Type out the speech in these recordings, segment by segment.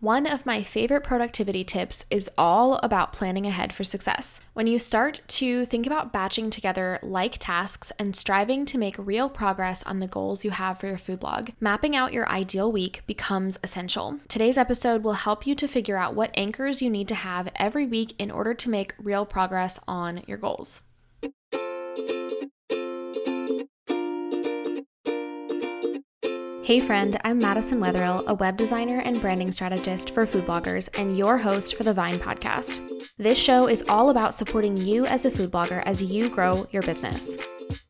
One of my favorite productivity tips is all about planning ahead for success. When you start to think about batching together like tasks and striving to make real progress on the goals you have for your food blog, mapping out your ideal week becomes essential. Today's episode will help you to figure out what anchors you need to have every week in order to make real progress on your goals. Hey friend, I'm Madison Wetherill, a web designer and branding strategist for food bloggers and your host for the Vine podcast. This show is all about supporting you as a food blogger as you grow your business.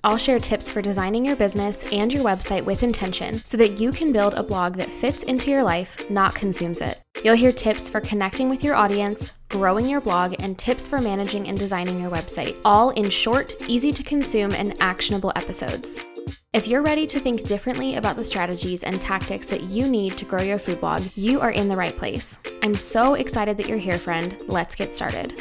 I'll share tips for designing your business and your website with intention so that you can build a blog that fits into your life, not consumes it. You'll hear tips for connecting with your audience, growing your blog, and tips for managing and designing your website, all in short, easy to consume, and actionable episodes. If you're ready to think differently about the strategies and tactics that you need to grow your food blog, you are in the right place. I'm so excited that you're here, friend. Let's get started.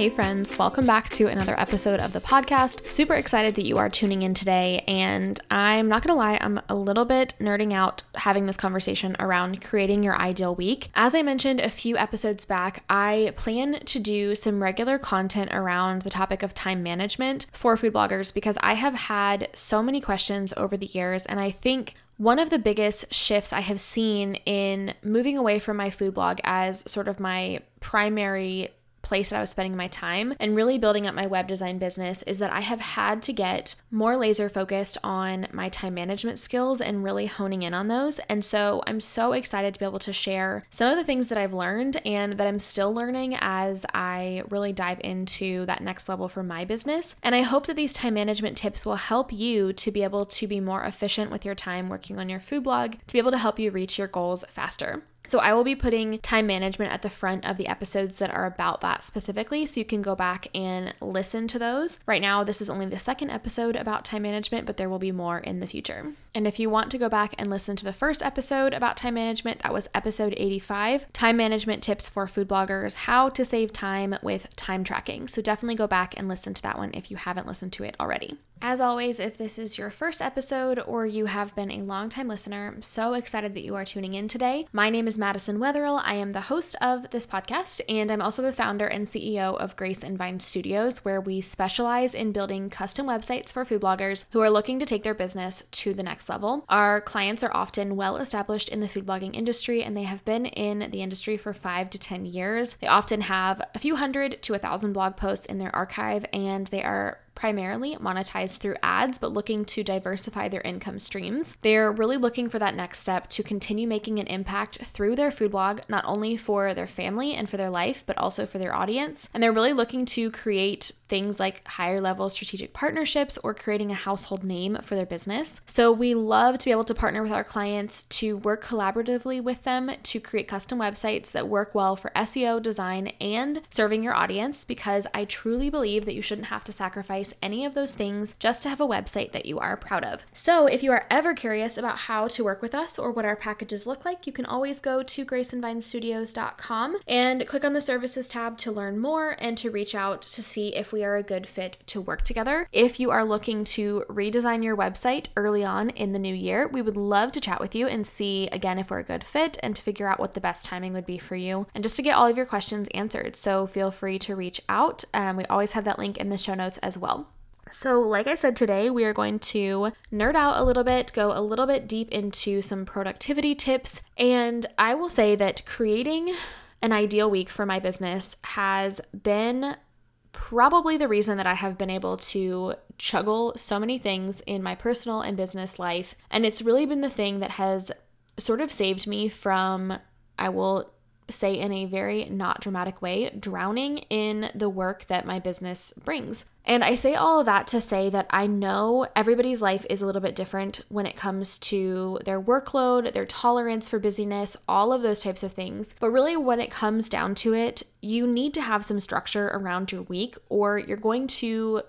Hey, friends, welcome back to another episode of the podcast. Super excited that you are tuning in today. And I'm not gonna lie, I'm a little bit nerding out having this conversation around creating your ideal week. As I mentioned a few episodes back, I plan to do some regular content around the topic of time management for food bloggers because I have had so many questions over the years. And I think one of the biggest shifts I have seen in moving away from my food blog as sort of my primary place that I was spending my time and really building up my web design business is that I have had to get more laser focused on my time management skills and really honing in on those. And so I'm so excited to be able to share some of the things that I've learned and that I'm still learning as I really dive into that next level for my business. And I hope that these time management tips will help you to be able to be more efficient with your time working on your food blog, to be able to help you reach your goals faster. So I will be putting time management at the front of the episodes that are about that specifically. So you can go back and listen to those. Right now, this is only the second episode about time management, but there will be more in the future. And if you want to go back and listen to the first episode about time management, that was episode 85 Time Management Tips for Food Bloggers How to Save Time with Time Tracking. So definitely go back and listen to that one if you haven't listened to it already. As always, if this is your first episode or you have been a longtime listener, I'm so excited that you are tuning in today. My name is Madison Wetherill. I am the host of this podcast, and I'm also the founder and CEO of Grace and Vine Studios, where we specialize in building custom websites for food bloggers who are looking to take their business to the next level. Our clients are often well established in the food blogging industry, and they have been in the industry for five to 10 years. They often have a few hundred to a thousand blog posts in their archive, and they are primarily monetized through ads, but looking to diversify their income streams. They're really looking for that next step to continue making an impact through their food blog, not only for their family and for their life, but also for their audience. And they're really looking to create things like higher level strategic partnerships or creating a household name for their business. So we love to be able to partner with our clients to work collaboratively with them to create custom websites that work well for SEO, design, and serving your audience because I truly believe that you shouldn't have to sacrifice any of those things just to have a website that you are proud of. So, if you are ever curious about how to work with us or what our packages look like, you can always go to graceandvinestudios.com and click on the services tab to learn more and to reach out to see if we are a good fit to work together. If you are looking to redesign your website early on in the new year, we would love to chat with you and see again if we're a good fit and to figure out what the best timing would be for you and just to get all of your questions answered. So, feel free to reach out. Um, we always have that link in the show notes as well. So, like I said today, we are going to nerd out a little bit, go a little bit deep into some productivity tips. And I will say that creating an ideal week for my business has been probably the reason that I have been able to juggle so many things in my personal and business life. And it's really been the thing that has sort of saved me from, I will say in a very not dramatic way, drowning in the work that my business brings. And I say all of that to say that I know everybody's life is a little bit different when it comes to their workload, their tolerance for busyness, all of those types of things. But really, when it comes down to it, you need to have some structure around your week, or you're going to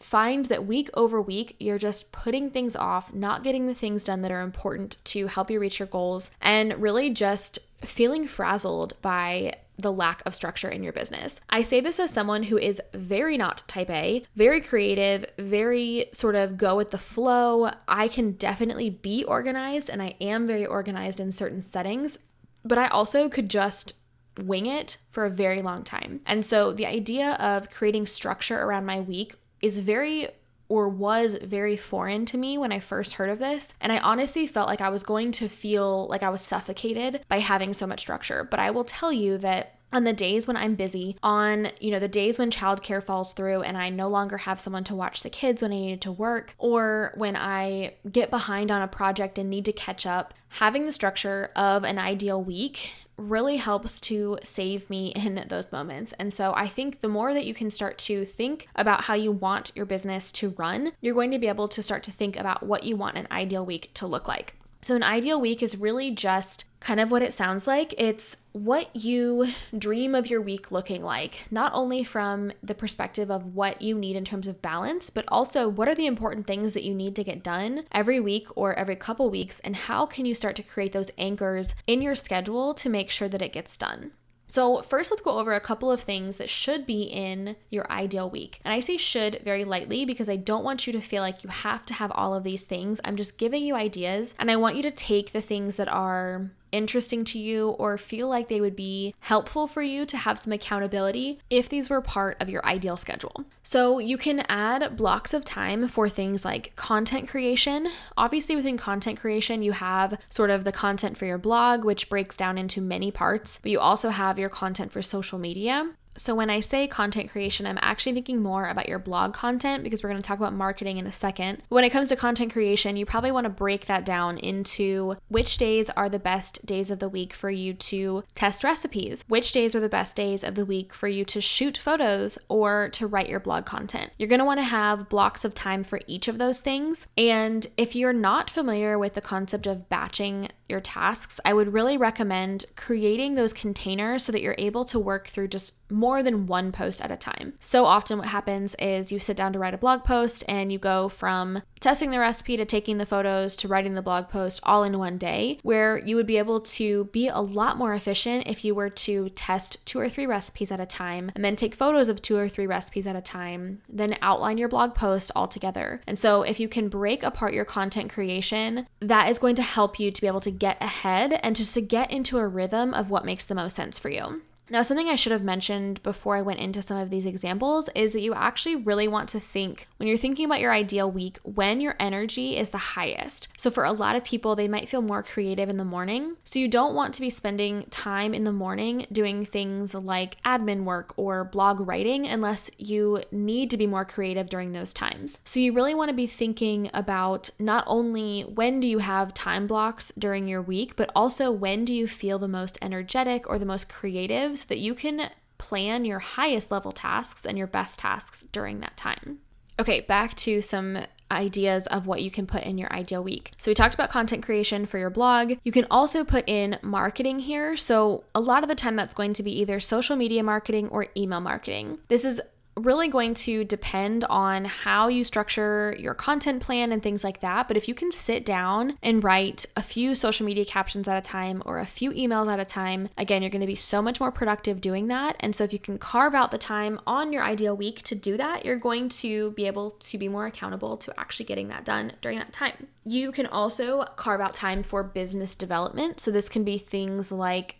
find that week over week, you're just putting things off, not getting the things done that are important to help you reach your goals, and really just feeling frazzled by the lack of structure in your business. I say this as someone who is very not type A, very creative, very sort of go with the flow. I can definitely be organized and I am very organized in certain settings, but I also could just wing it for a very long time. And so the idea of creating structure around my week is very or was very foreign to me when I first heard of this. And I honestly felt like I was going to feel like I was suffocated by having so much structure. But I will tell you that on the days when I'm busy, on, you know, the days when childcare falls through and I no longer have someone to watch the kids when I needed to work, or when I get behind on a project and need to catch up, having the structure of an ideal week really helps to save me in those moments. And so I think the more that you can start to think about how you want your business to run, you're going to be able to start to think about what you want an ideal week to look like. So, an ideal week is really just kind of what it sounds like. It's what you dream of your week looking like, not only from the perspective of what you need in terms of balance, but also what are the important things that you need to get done every week or every couple weeks, and how can you start to create those anchors in your schedule to make sure that it gets done. So, first, let's go over a couple of things that should be in your ideal week. And I say should very lightly because I don't want you to feel like you have to have all of these things. I'm just giving you ideas, and I want you to take the things that are interesting to you or feel like they would be helpful for you to have some accountability if these were part of your ideal schedule. So you can add blocks of time for things like content creation. Obviously, within content creation, you have sort of the content for your blog, which breaks down into many parts, but you also have your content for social media. So, when I say content creation, I'm actually thinking more about your blog content because we're going to talk about marketing in a second. When it comes to content creation, you probably want to break that down into which days are the best days of the week for you to test recipes, which days are the best days of the week for you to shoot photos or to write your blog content. You're going to want to have blocks of time for each of those things. And if you're not familiar with the concept of batching your tasks, I would really recommend creating those containers so that you're able to work through just more than one post at a time. So often, what happens is you sit down to write a blog post and you go from testing the recipe to taking the photos to writing the blog post all in one day, where you would be able to be a lot more efficient if you were to test two or three recipes at a time and then take photos of two or three recipes at a time, then outline your blog post all together. And so, if you can break apart your content creation, that is going to help you to be able to get ahead and just to get into a rhythm of what makes the most sense for you. Now, something I should have mentioned before I went into some of these examples is that you actually really want to think when you're thinking about your ideal week when your energy is the highest. So, for a lot of people, they might feel more creative in the morning. So, you don't want to be spending time in the morning doing things like admin work or blog writing unless you need to be more creative during those times. So, you really want to be thinking about not only when do you have time blocks during your week, but also when do you feel the most energetic or the most creative so that you can plan your highest level tasks and your best tasks during that time. Okay, back to some ideas of what you can put in your ideal week. So, we talked about content creation for your blog. You can also put in marketing here. So, a lot of the time, that's going to be either social media marketing or email marketing. This is really going to depend on how you structure your content plan and things like that. But if you can sit down and write a few social media captions at a time or a few emails at a time, again, you're going to be so much more productive doing that. And so if you can carve out the time on your ideal week to do that, you're going to be able to be more accountable to actually getting that done during that time. You can also carve out time for business development. So this can be things like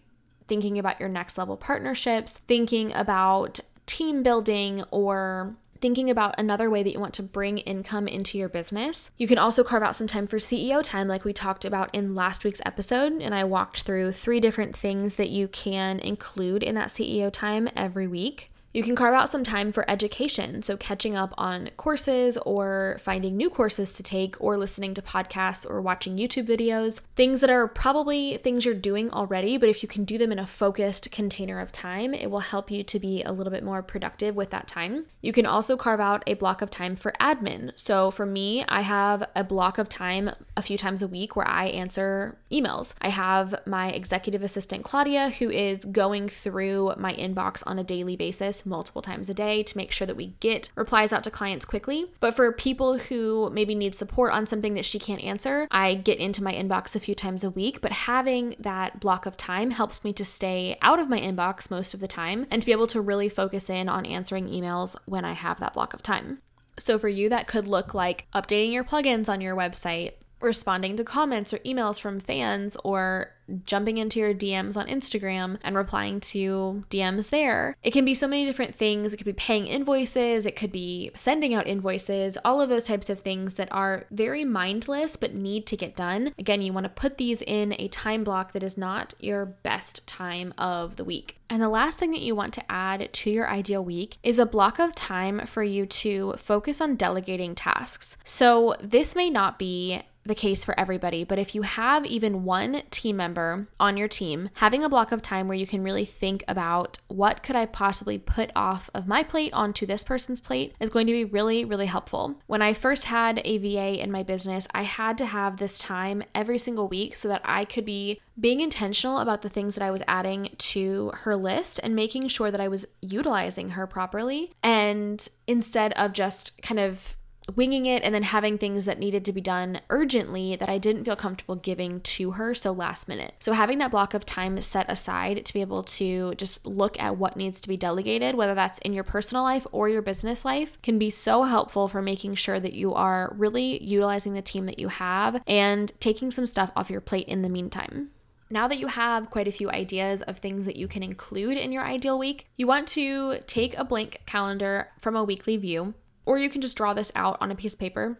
thinking about your next level partnerships, thinking about team building or thinking about another way that you want to bring income into your business. You can also carve out some time for CEO time, like we talked about in last week's episode. And I walked through three different things that you can include in that CEO time every week. You can carve out some time for education, so catching up on courses or finding new courses to take or listening to podcasts or watching YouTube videos. Things that are probably things you're doing already, but if you can do them in a focused container of time, it will help you to be a little bit more productive with that time. You can also carve out a block of time for admin. So for me, I have a block of time a few times a week where I answer emails. I have my executive assistant, Claudia, who is going through my inbox on a daily basis multiple times a day to make sure that we get replies out to clients quickly. But for people who maybe need support on something that she can't answer, I get into my inbox a few times a week. But having that block of time helps me to stay out of my inbox most of the time and to be able to really focus in on answering emails when I have that block of time. So, for you, that could look like updating your plugins on your website, responding to comments or emails from fans, or jumping into your DMs on Instagram and replying to DMs there. It can be so many different things. It could be paying invoices, it could be sending out invoices, all of those types of things that are very mindless but need to get done. Again, you want to put these in a time block that is not your best time of the week. And the last thing that you want to add to your ideal week is a block of time for you to focus on delegating tasks. So, this may not be the case for everybody, but if you have even one team member on your team, having a block of time where you can really think about what could I possibly put off of my plate onto this person's plate is going to be really, really helpful. When I first had a VA in my business, I had to have this time every single week so that I could be being intentional about the things that I was adding to her list and making sure that I was utilizing her properly. And instead of just kind of winging it and then having things that needed to be done urgently that I didn't feel comfortable giving to her so last minute. So having that block of time set aside to be able to just look at what needs to be delegated, whether that's in your personal life or your business life, can be so helpful for making sure that you are really utilizing the team that you have and taking some stuff off your plate in the meantime. Now that you have quite a few ideas of things that you can include in your ideal week, you want to take a blank calendar from a weekly view or you can just draw this out on a piece of paper.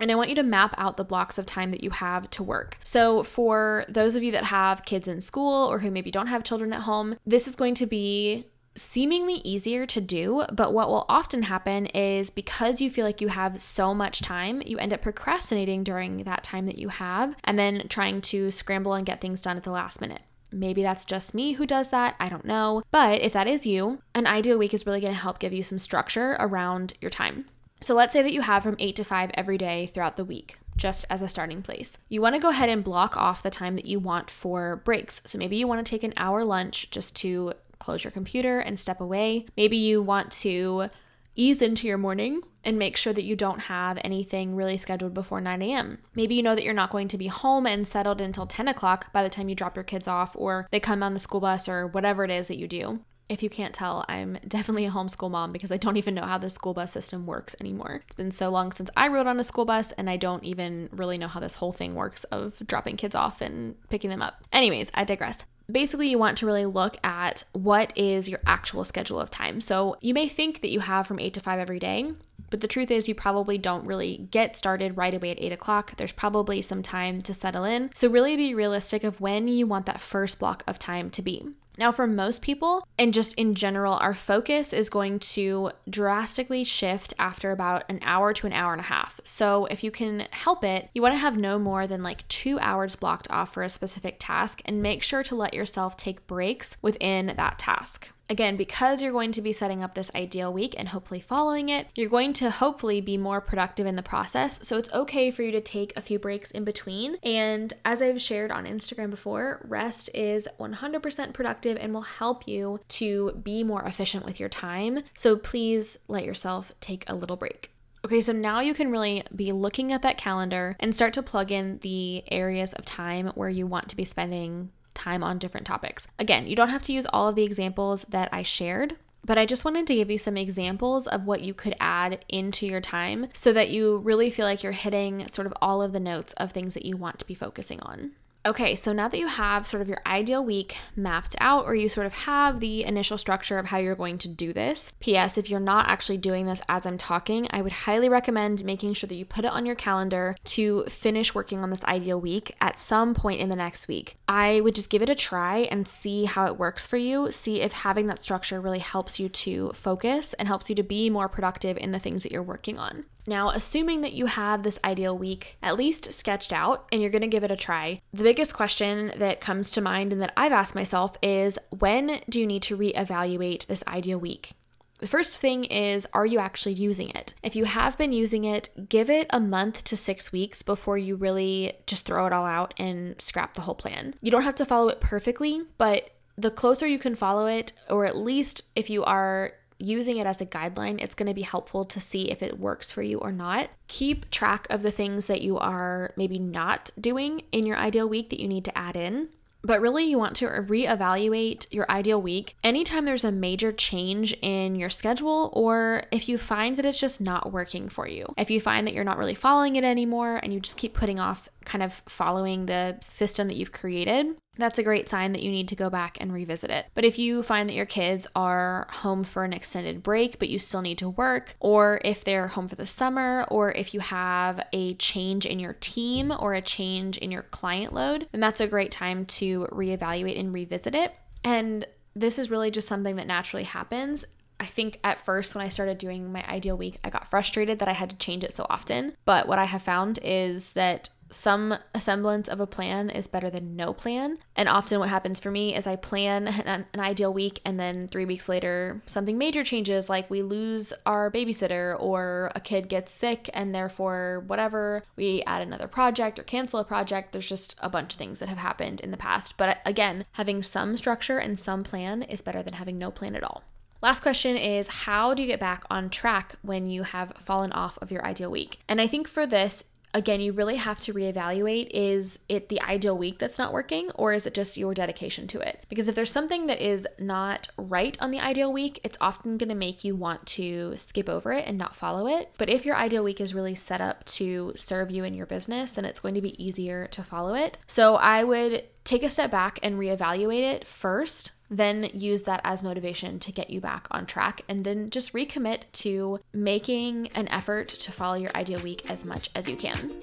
And I want you to map out the blocks of time that you have to work. So, for those of you that have kids in school or who maybe don't have children at home, this is going to be seemingly easier to do, but what will often happen is because you feel like you have so much time, you end up procrastinating during that time that you have and then trying to scramble and get things done at the last minute. Maybe that's just me who does that. I don't know. But if that is you, an ideal week is really going to help give you some structure around your time. So let's say that you have from 8 to 5 every day throughout the week just as a starting place. You want to go ahead and block off the time that you want for breaks. So maybe you want to take an hour lunch just to close your computer and step away. Maybe you want to ease into your morning and make sure that you don't have anything really scheduled before 9 a.m. Maybe you know that you're not going to be home and settled until 10 o'clock by the time you drop your kids off or they come on the school bus or whatever it is that you do. If you can't tell, I'm definitely a homeschool mom because I don't even know how the school bus system works anymore. It's been so long since I rode on a school bus, and I don't even really know how this whole thing works of dropping kids off and picking them up. Anyways, I digress basically you want to really look at what is your actual schedule of time. So you may think that you have from 8 to 5 every day, but the truth is you probably don't really get started right away at 8 o'clock. There's probably some time to settle in. So really be realistic of when you want that first block of time to be. Now, for most people, and just in general, our focus is going to drastically shift after about an hour to an hour and a half. So, if you can help it, you want to have no more than like two hours blocked off for a specific task and make sure to yourself take breaks within that task. Again, because you're going to be setting up this ideal week and hopefully following it, you're going to hopefully be more productive in the process. So it's okay for you to take a few breaks in between. And as I've shared on Instagram before, rest is 100% productive and will help you to be more efficient with your time. So please let yourself take a little break. Okay, so now you can really be looking at that calendar and start to plug in the areas of time where you want to be spending time on different topics. Again, you don't have to use all of the examples that I shared, but I just wanted to give you some examples of what you could add into your time so that you really feel like you're hitting sort of all of the notes of things that you want to be focusing on. Okay, so now that you have sort of your ideal week mapped out, or you sort of have the initial structure of how you're going to do this, P.S., if you're not actually doing this as I'm talking, I would highly recommend making sure that you put it on your calendar to finish working on this ideal week at some point in the next week. I would just give it a try and see how it works for you. See if having that structure really helps you to focus and helps you to be more productive in the things that you're working on. Now, assuming that you have this ideal week at least sketched out and you're going to give it a try, the biggest question that comes to mind and that I've asked myself is when do you need to reevaluate this ideal week? The first thing is, are you actually using it? If you have been using it, give it a month to six weeks before you really just throw it all out and scrap the whole plan. You don't have to follow it perfectly, but the closer you can follow it, or at least if you are using it as a guideline, it's going to be helpful to see if it works for you or not. Keep track of the things that you are maybe not doing in your ideal week that you need to add in. But really, you want to reevaluate your ideal week anytime there's a major change in your schedule, or if you find that it's just not working for you. If you find that you're not really following it anymore and you just keep putting off kind of following the system that you've created, that's a great sign that you need to go back and revisit it. But if you find that your kids are home for an extended break, but you still need to work, or if they're home for the summer, or if you have a change in your team or a change in your client load, then that's a great time to reevaluate and revisit it. And this is really just something that naturally happens. I think at first, when I started doing my ideal week, I got frustrated that I had to change it so often. But what I have found is that some semblance of a plan is better than no plan. And often, what happens for me is I plan an, an, ideal week, and then three weeks later, something major changes, like we lose our babysitter, or a kid gets sick, and therefore, whatever, we add another project or cancel a project. There's just a bunch of things that have happened in the past. But again, having some structure and some plan is better than having no plan at all. Last question is How do you get back on track when you have fallen off of your ideal week? And I think for this, again, you really have to reevaluate is it the ideal week that's not working, or is it just your dedication to it? Because if there's something that is not right on the ideal week, it's often going to make you want to skip over it and not follow it. But if your ideal week is really set up to serve you in your business, then it's going to be easier to follow it. So I would take a step back and reevaluate it first then use that as motivation to get you back on track and then just recommit to making an effort to follow your ideal week as much as you can.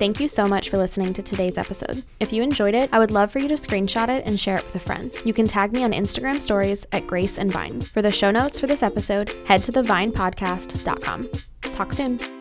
Thank you so much for listening to today's episode. If you enjoyed it, I would love for you to screenshot it and share it with a friend. You can tag me on Instagram stories at Grace and Vine. For the show notes for this episode, head to thevinepodcast.com. Talk soon.